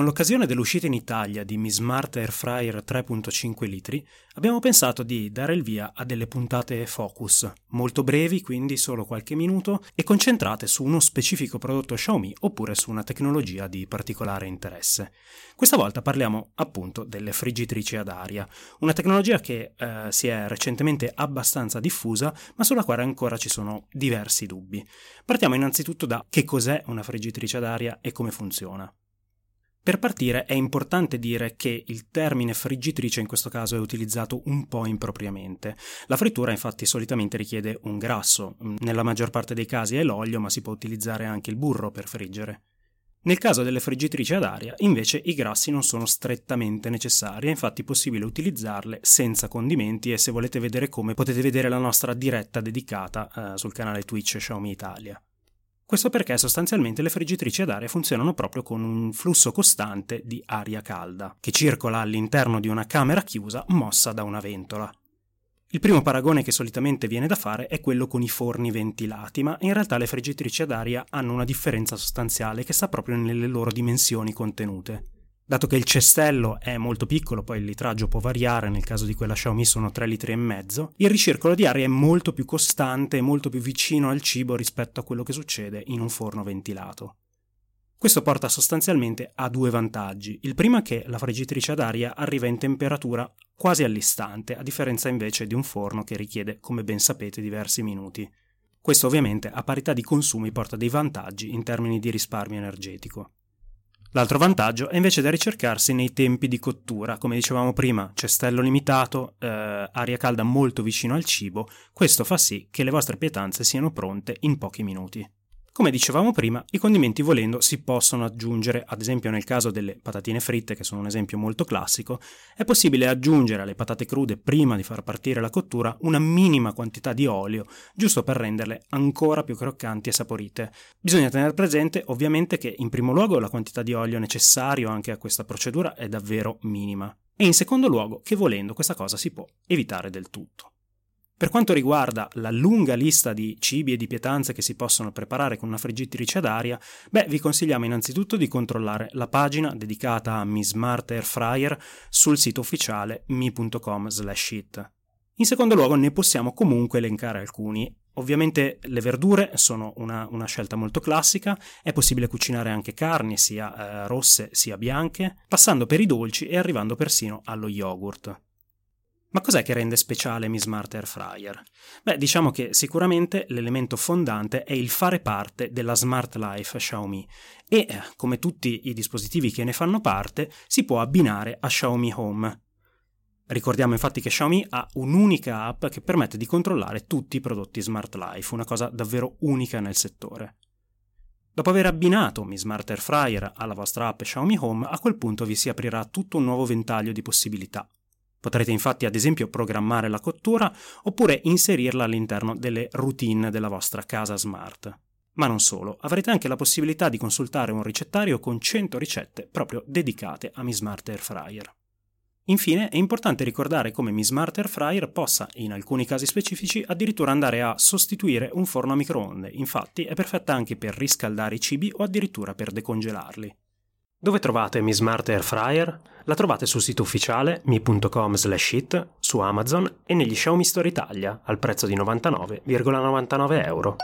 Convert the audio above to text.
Con l'occasione dell'uscita in Italia di Mi Smart Air Fryer 3.5 litri, abbiamo pensato di dare il via a delle puntate focus, molto brevi, quindi solo qualche minuto, e concentrate su uno specifico prodotto Xiaomi oppure su una tecnologia di particolare interesse. Questa volta parliamo appunto delle friggitrici ad aria, una tecnologia che eh, si è recentemente abbastanza diffusa, ma sulla quale ancora ci sono diversi dubbi. Partiamo innanzitutto da che cos'è una friggitrice ad aria e come funziona. Per partire è importante dire che il termine friggitrice in questo caso è utilizzato un po' impropriamente. La frittura infatti solitamente richiede un grasso, nella maggior parte dei casi è l'olio ma si può utilizzare anche il burro per friggere. Nel caso delle friggitrici ad aria, invece, i grassi non sono strettamente necessari, è infatti possibile utilizzarle senza condimenti e se volete vedere come potete vedere la nostra diretta dedicata eh, sul canale Twitch Xiaomi Italia. Questo perché sostanzialmente le friggitrici ad aria funzionano proprio con un flusso costante di aria calda, che circola all'interno di una camera chiusa mossa da una ventola. Il primo paragone che solitamente viene da fare è quello con i forni ventilati, ma in realtà le friggitrici ad aria hanno una differenza sostanziale che sta proprio nelle loro dimensioni contenute. Dato che il cestello è molto piccolo, poi il litraggio può variare, nel caso di quella Xiaomi sono 3 litri e mezzo, il ricircolo di aria è molto più costante e molto più vicino al cibo rispetto a quello che succede in un forno ventilato. Questo porta sostanzialmente a due vantaggi. Il primo è che la friggitrice ad aria arriva in temperatura quasi all'istante, a differenza invece di un forno che richiede, come ben sapete, diversi minuti. Questo ovviamente a parità di consumi porta dei vantaggi in termini di risparmio energetico. L'altro vantaggio è invece da ricercarsi nei tempi di cottura, come dicevamo prima, cestello limitato, eh, aria calda molto vicino al cibo, questo fa sì che le vostre pietanze siano pronte in pochi minuti. Come dicevamo prima, i condimenti volendo si possono aggiungere, ad esempio nel caso delle patatine fritte, che sono un esempio molto classico, è possibile aggiungere alle patate crude prima di far partire la cottura una minima quantità di olio, giusto per renderle ancora più croccanti e saporite. Bisogna tenere presente ovviamente che in primo luogo la quantità di olio necessario anche a questa procedura è davvero minima e in secondo luogo che volendo questa cosa si può evitare del tutto. Per quanto riguarda la lunga lista di cibi e di pietanze che si possono preparare con una friggitrice ad aria, beh, vi consigliamo innanzitutto di controllare la pagina dedicata a Mi Smart Air Fryer sul sito ufficiale mi.com/it. In secondo luogo ne possiamo comunque elencare alcuni. Ovviamente le verdure sono una, una, scelta molto classica, è possibile cucinare anche carni sia eh, rosse sia bianche, passando per i dolci e arrivando persino allo yogurt. Ma cos'è che rende speciale Mi Smart Air Fryer? Beh, diciamo che sicuramente l'elemento fondante è il fare parte della Smart Life Xiaomi e, come tutti i dispositivi che ne fanno parte, si può abbinare a Xiaomi Home. Ricordiamo infatti che Xiaomi ha un'unica app che permette di controllare tutti i prodotti Smart Life, una cosa davvero unica nel settore. Dopo aver abbinato Mi Smart Air Fryer alla vostra app Xiaomi Home, a quel punto vi si aprirà tutto un nuovo ventaglio di possibilità. Potrete infatti ad esempio programmare la cottura oppure inserirla all'interno delle routine della vostra casa smart. Ma non solo, avrete anche la possibilità di consultare un ricettario con 100 ricette proprio dedicate a Mi Smart Air Fryer. Infine è importante ricordare come Mi Smart Air Fryer possa, in alcuni casi specifici, addirittura andare a sostituire un forno a microonde, infatti è perfetta anche per riscaldare i cibi o addirittura per decongelarli. Dove trovate Mi Smart Air Fryer? La trovate sul sito ufficiale mi.com slash it, su Amazon e negli Xiaomi Store Italia al prezzo di 99,99 ,99 euro.